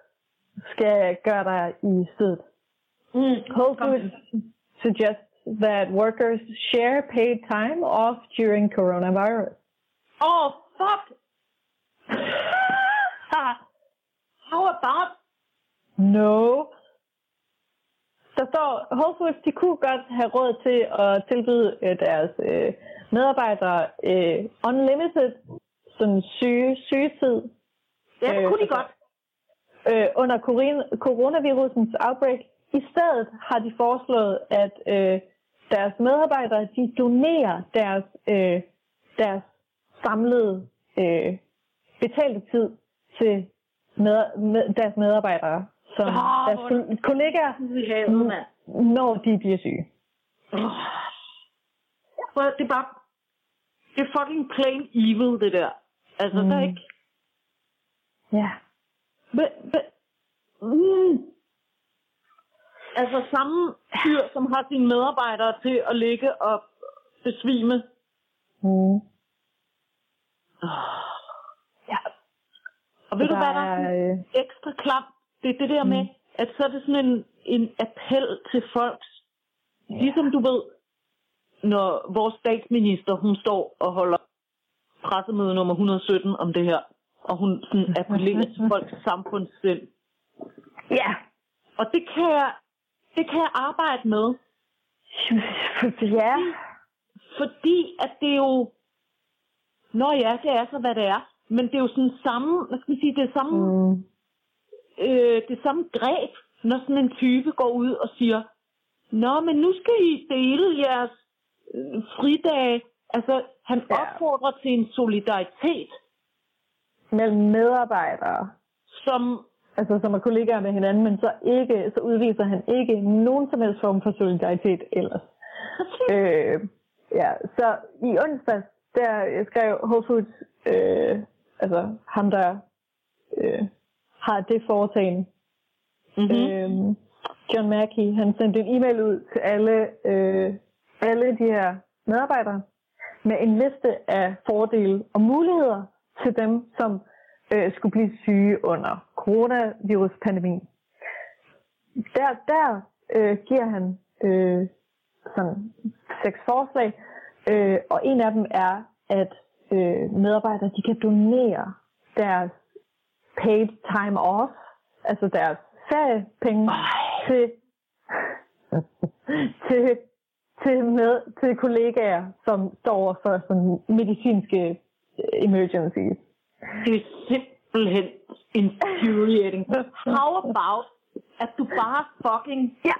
skal gøre dig i stedet. Mm. Whole. Foods suggests that workers share paid time off during coronavirus. Oh, fuck! How about? No. Der står, Foods, de kunne godt have råd til at tilbyde øh, deres øh, medarbejdere øh, unlimited sådan syge, sygetid Ja, det Øh, kunne de altså- godt. øh, under coronavirusens outbreak. I stedet har de foreslået, at øh, deres medarbejdere de donerer deres, øh, deres samlede øh, betalte tid til med, med, deres medarbejdere, som Ah, deres hvor- kol- kollegaer, mand. når de bliver syge. At- det er bare... Det er fucking plain evil, det der. Altså, mm. der er Mm. ikke... Ja. But, but, mm. Altså samme fyr, som har sine medarbejdere til at ligge og besvime. Mm. Ja. Og ved du, hvad der er øh, ekstra klam? Det er det der med, at så er det sådan en, en appel til folk. Ligesom du ved, når vores statsminister, hun står og holder pressemøde nummer 117 om det her, og hun sådan appellerer til folks samfundssind. Ja. Og det kan jeg, det kan jeg arbejde med, ja. fordi at det er jo... Nå ja, det er så, hvad det er. Men det er jo sådan samme, hvad skal man sige, det er samme, Mm. øh, det samme greb, når sådan en type går ud og siger, Nå, men nu skal I dele jeres øh, fridage Altså, han Ja. opfordrer til en solidaritet, Mellem medarbejdere, som altså som er kollegaer med hinanden, men så ikke, så udviser han ikke nogen som helst form for solidaritet ellers. Øh, ja, så i onsdags, der skrev Foods, øh, altså ham der øh, har det foretagende, mm-hmm. øh, John Mackey, han sendte en e-mail ud til alle, øh, alle de her medarbejdere med en liste af fordele og muligheder til dem, som øh, skulle blive syge under coronaviruspandemien. Der, der øh, giver han øh, sådan seks forslag, øh, og en af dem er, at øh, medarbejdere de kan donere deres paid time off, altså deres feriepenge, til, til, til, med, til kollegaer, som står for sådan medicinske øh, emergencies. Det er simpelthen infuriating. How about, at du bare fucking Ja.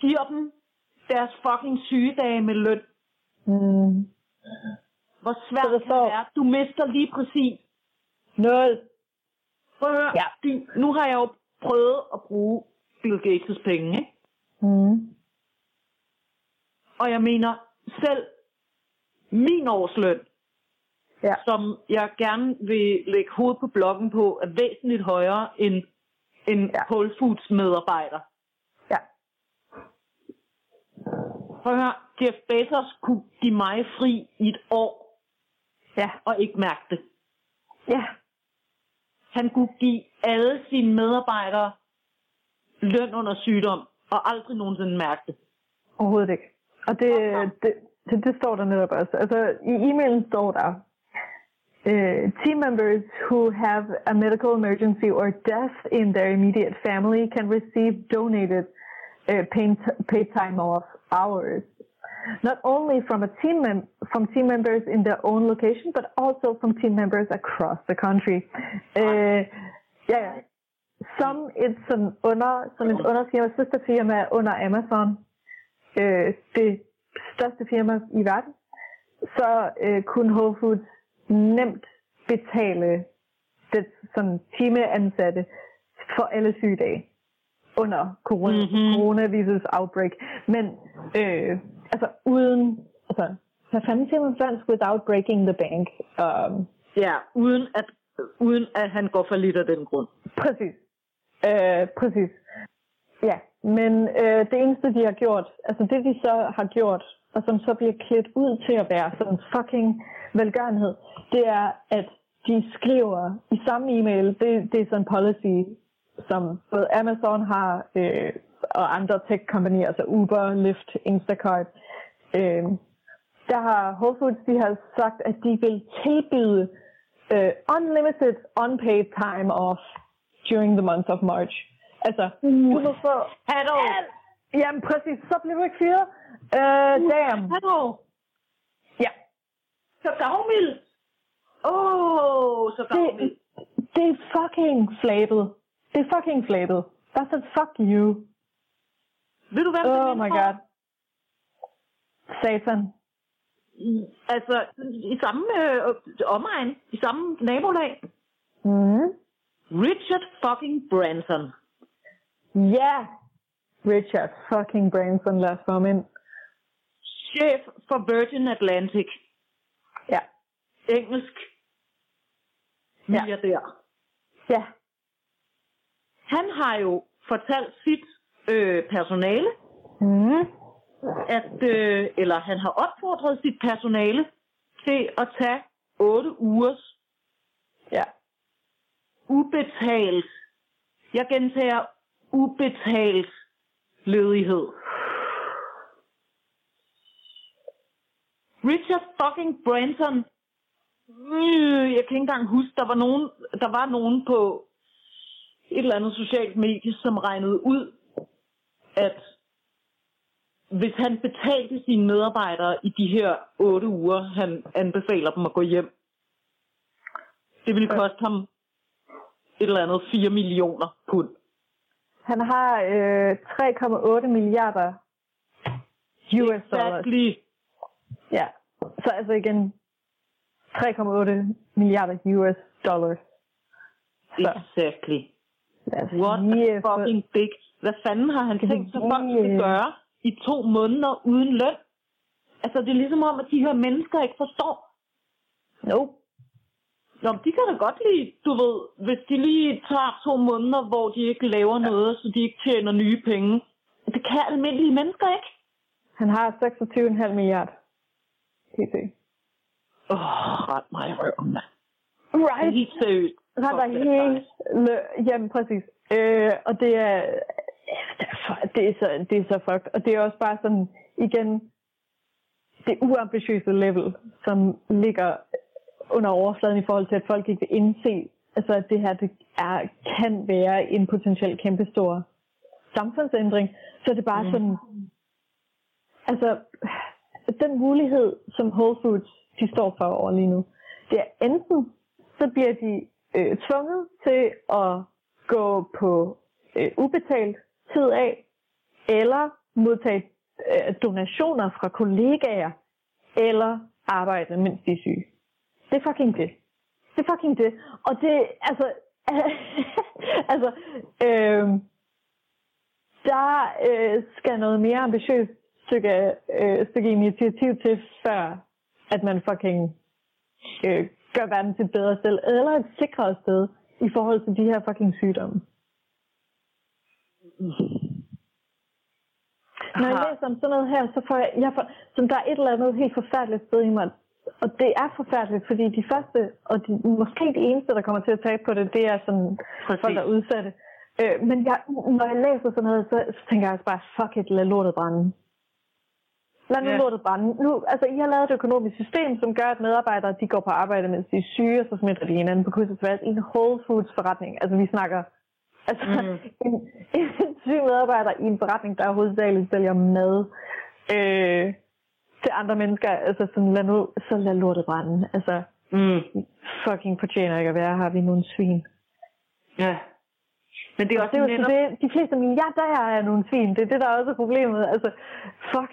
giver dem deres fucking sygedage med løn? Mm. Hvor svært der kan det være? Du mister lige præcis. Noget. Prøv at høre. Ja. De, nu har jeg jo prøvet at bruge Bill Gates' penge, ikke? Mm. Og jeg mener, selv min årsløn, Ja. som jeg gerne vil lægge hovedet på blokken på, er væsentligt højere end en Ja. ja. Whole Foods medarbejder. Ja. Prøv at høre, Jeff Bezos kunne give mig fri i et år, Ja. og ikke mærke det. Ja. Han kunne give alle sine medarbejdere løn under sygdom, og aldrig nogensinde mærke det. Overhovedet ikke. Og det, det, det, det står der netop også. Altså, i e-mailen står der, uh, team members who have a medical emergency or death in their immediate family can receive donated uh, paid, paid time off hours. Not only from a team mem- from team members in their own location, but also from team members across the country. Uh, ja, ja. Som et sådan under, som et underfirma, søsterfirma under Amazon, øh, det største firma i verden, så øh, kunne Whole Foods nemt betale det sådan timeansatte for alle sygedage under corona, Mhm. mm-hmm. coronavirus outbreak. Men øh, altså uden, altså, hvad fanden siger man dansk, without breaking the bank? Um, Ja, uden at, uden at han går for lidt af den grund. Præcis. Øh, præcis. Ja, men øh, det eneste, de har gjort, altså det, de så har gjort, og som så bliver klædt ud til at være sådan fucking velgørenhed, det er, at de skriver i samme e-mail, det, det er sådan en policy, som både Amazon har, øh, og andre tech-kompanier, altså Uber, Lyft, Instacart, øh, der har Whole Foods, de har sagt, at de vil tilbyde uh, unlimited unpaid time off during the month of March. Altså, du må få Hallo! alt. Jamen præcis, så bliver du ikke fyret. Uh, damn. Ja, Så gavmild! Åh, oh, så gavmild. det, det er fucking flabet. Det er fucking flabet. That's a fuck you. Ved du, det Oh minder my god. Satan. I- Altså, i samme øh, omegn, i samme nabolag. Mm. Richard fucking Branson. Ja. Richard fucking Branson, lad os ham ind. Chef for Virgin Atlantic. Ja. Engelsk. Ja. Milliardær. Ja. Han har jo fortalt sit øh, personale, Mm. at, øh, eller han har opfordret sit personale til at tage 8 ugers Ja. ubetalt, jeg gentager, ubetalt ledighed. Richard fucking Branson, jeg kan ikke engang huske, der var nogen, der var nogen på et eller andet socialt medie, som regnede ud, at hvis han betalte sine medarbejdere i de her otte uger, han anbefaler dem at gå hjem, det ville koste ham et eller andet 4 millioner pund. Han har øh, 3,8 milliarder US dollars. Exactly. Ja. Så altså igen, 3,8 milliarder US dollars. Så Exactly. What a fucking big. Hvad fanden har han tænkt sig, folk skal gøre i to måneder uden løn? Altså, det er ligesom om, at de her mennesker ikke forstår. Nope. Nå, de kan da godt lide, du ved, hvis de lige tager to måneder, hvor de ikke laver noget, så de ikke tjener nye penge. Det kan almindelige mennesker ikke. Han har 26,5 milliard. PT. Åh, oh, ret mig i røven, mand. Right. Helt seriøst. Ret dig det er helt... Jamen, præcis. Øh, og det er... det er er, så, det er så fucked. Og det er også bare sådan, igen, det uambitiøse level, som ligger under overfladen i forhold til, at folk ikke vil indse, altså at det her det er, kan være en potentiel kæmpestor samfundsændring. Så er det bare Mm. mm. sådan, altså den mulighed, som Whole Foods de står for over lige nu, det er enten, så bliver de øh, tvunget til at gå på øh, ubetalt tid af, eller modtage øh, donationer fra kollegaer, eller arbejde, mens de er syge. Det er fucking det. Det er fucking det. Og det, altså, altså, øh, der øh, skal noget mere ambitiøst stykke, øh, stykke initiativ til, før at man fucking øh, gør verden til et bedre sted, eller et sikrere sted i forhold til de her fucking sygdomme. Når jeg læser om sådan noget her, så får jeg, jeg får, som der er et eller andet helt forfærdeligt sted i mig. Og det er forfærdeligt, fordi de første, og de, måske de eneste, der kommer til at tabe på det, det er sådan Præcis. folk, der er udsatte. Øh, men jeg, når jeg læser sådan noget, så, så tænker jeg altså bare, fuck it, lad lortet brænde. Lad nu Ja. lortet brænde. Nu, altså, I har lavet et økonomisk system, som gør, at medarbejdere de går på arbejde, mens de er syge, og så smitter de hinanden på kryds og tværs i en Whole Foods forretning. Altså, vi snakker altså, Mm. en, en syg medarbejder i en forretning, der hovedsageligt sælger mad øh, til andre mennesker. Altså, sådan, lad nu, så lad lortet brænde. Altså, Mm. fucking fortjener ikke at være her. Vi er nogle svin. Ja. Men det er Og også det netop... det, de fleste milliardærer er nogle svin. Det er det, der også er problemet. Altså, fuck.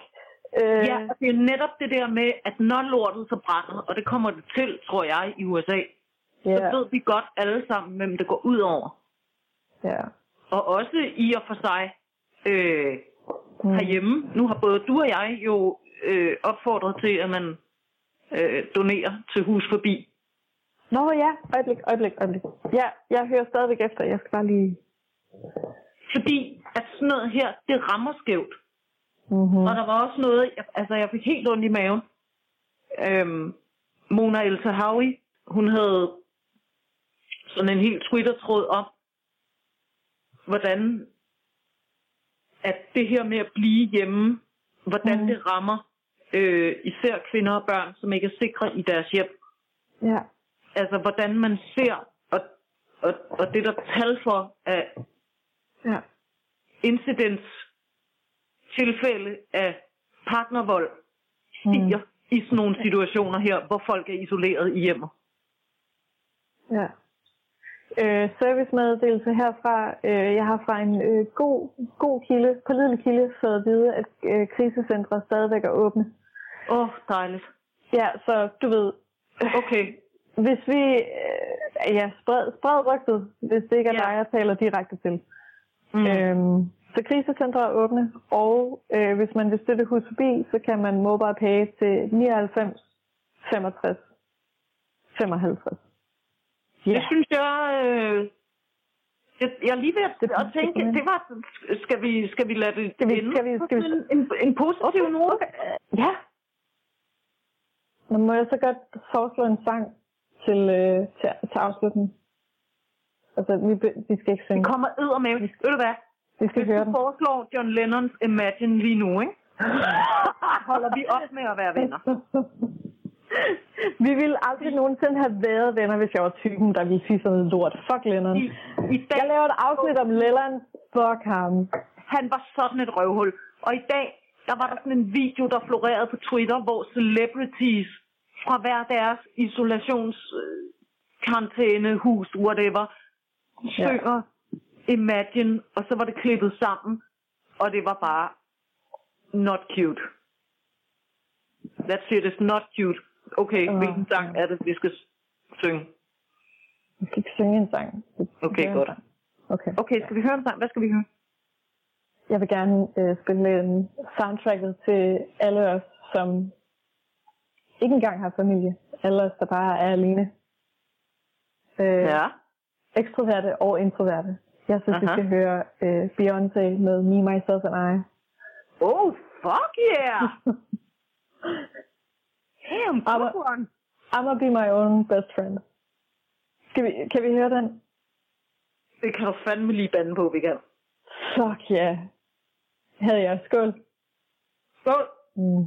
Øh, Ja, det er netop det der med, at når lortet så brænder, og det kommer det til, tror jeg, i USA, ja, så ved vi godt alle sammen, hvem det går ud over. ja. Og også i og for sig øh, Mm. herhjemme. Nu har både du og jeg jo øh, opfordret til, at man øh, donerer til hus forbi. Nå ja, øjeblik, øjeblik, øjeblik. Ja, jeg hører stadigvæk efter. Jeg skal bare lige... Fordi at sådan noget her, det rammer skævt. Mm-hmm. Og der var også noget, jeg, altså jeg fik helt ondt i maven. Øhm, Mona El Tahawi, hun havde sådan en helt Twitter-tråd om, hvordan at det her med at blive hjemme, hvordan Mhm. det rammer øh, især kvinder og børn, som ikke er sikre i deres hjem. Ja. Altså hvordan man ser, og, og, og det der er tal for af Ja. incidents tilfælde af partnervold stiger mm. i sådan nogle situationer her, hvor folk er isoleret i hjemmet. Ja. Øh, servicemeddelelse herfra. Øh, jeg har fra en øh, god, god kilde, pålidelig kilde, fået at vide, at øh, krisecentre stadigvæk er åbne. Åh, oh, dejligt. Ja, så du ved, Okay. hvis vi, øh, ja, spred, spred rygtet, hvis det ikke er Ja. dig, jeg taler direkte til. Mm. Mm. Øhm, så krisecentre er åbne, og øh, hvis man vil støtte hus forbi, så kan man mobile pay til 99, 65, 55. Ja. Det synes jeg, øh, jeg, jeg er lige ved at, Det- at tænke, det- det var, skal vi, skal vi lade det Skal vi- skal vi- skal vi- en, en, positiv note? Ja. Men må jeg så godt foreslå en sang til, øh, til, til afslutning? Altså, vi, vi skal ikke Det synge. kommer æder med. Ved du hvad? Vi skal Hvis høre du den. foreslår John Lennons Imagine lige nu, ikke? holder vi op med at være venner. vi ville aldrig nogensinde have været venner, hvis jeg var typen, der ville sige sådan noget lort. Fuck Lennon. I, i dag, Jeg laver et afsnit om Lennon. Fuck ham. han var sådan et røvhul. Og i dag, der var der sådan en video, der florerede på Twitter, hvor celebrities fra hver deres isolations øh, karantæne, hus, whatever, Ja. Imagine, og så var det klippet sammen, og det var bare not cute. That shit is not cute. Okay, Åh. hvilken sang er det, vi skal synge? Vi skal ikke synge en sang. Okay, godt. Okay. Okay, skal vi høre en sang? Hvad skal vi høre? Jeg vil gerne øh, spille en soundtracket til alle os, som ikke engang har familie. Alle os, der bare er alene. Øh, Ja. Ekstroverte og introverte. Jeg synes, vi Aha. skal høre øh, Beyoncé med Me, Myself and I. Oh, fuck yeah! Damn, Aber- good one. I'ma be my own best friend. Skal vi, kan vi høre den? Det kan du fandme lige bande på, vi kan. Fuck ja. Yeah. Havde jeg. Skål. Skål! Mm.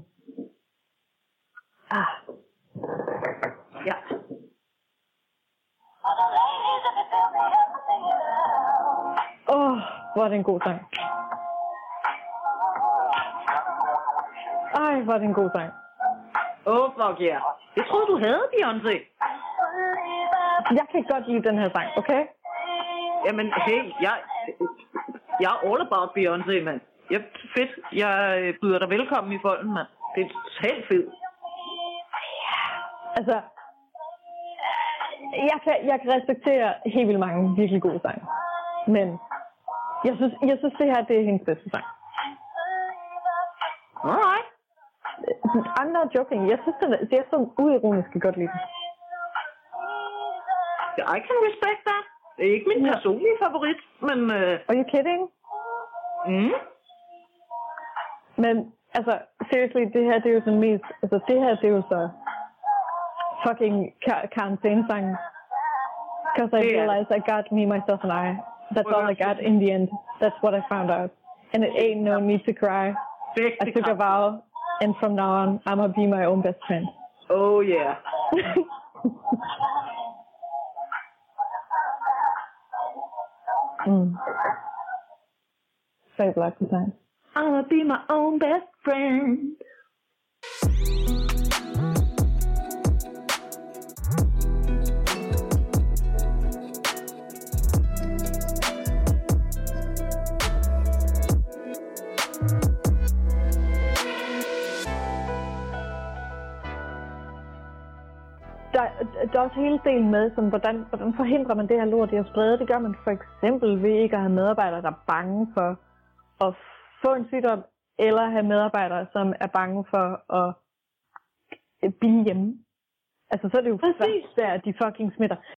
Ah. Ja. Åh, oh, hvor er det en god sang. Ej, hvor er det en god sang. Oh, fuck yeah. Jeg troede, du havde Beyoncé. Jeg kan godt lide den her sang, okay? Jamen, hey, jeg, jeg er all about Beyoncé, mand. Jeg, fedt. Jeg øh, byder dig velkommen i folden, mand. Det er totalt fedt. Altså, jeg kan, jeg kan respektere helt vildt mange virkelig gode sange. Men jeg synes, jeg synes det her, det er hendes bedste sang. Alright. I'm not joking. Jeg synes, den er, det er sådan uironisk, jeg godt lide den. I can respect that. Det er ikke min Ja. personlige favorit, men... Øh, Are you kidding? mm, Men altså, seriously, det her, det er jo sådan mest, altså det her, det er jo så fucking kar- karantænesang. Because I Det er- realized I got me, myself and I. That's all I got in the end. That's what I found out. And it ain't no need to cry. I took a vow, and from now on, I'm gonna be my own best friend. Oh yeah. mm. Fabelagtig sang. I'm gonna be my own best friend. Der, der er også hele delen med, sådan, hvordan, hvordan forhindrer man det her lort i at sprede. Det gør man for eksempel ved ikke at have medarbejdere, der er bange for at få en sygdom, eller have medarbejdere, som er bange for at blive hjemme. Altså, så er det jo Præcis. først der, at de fucking smitter.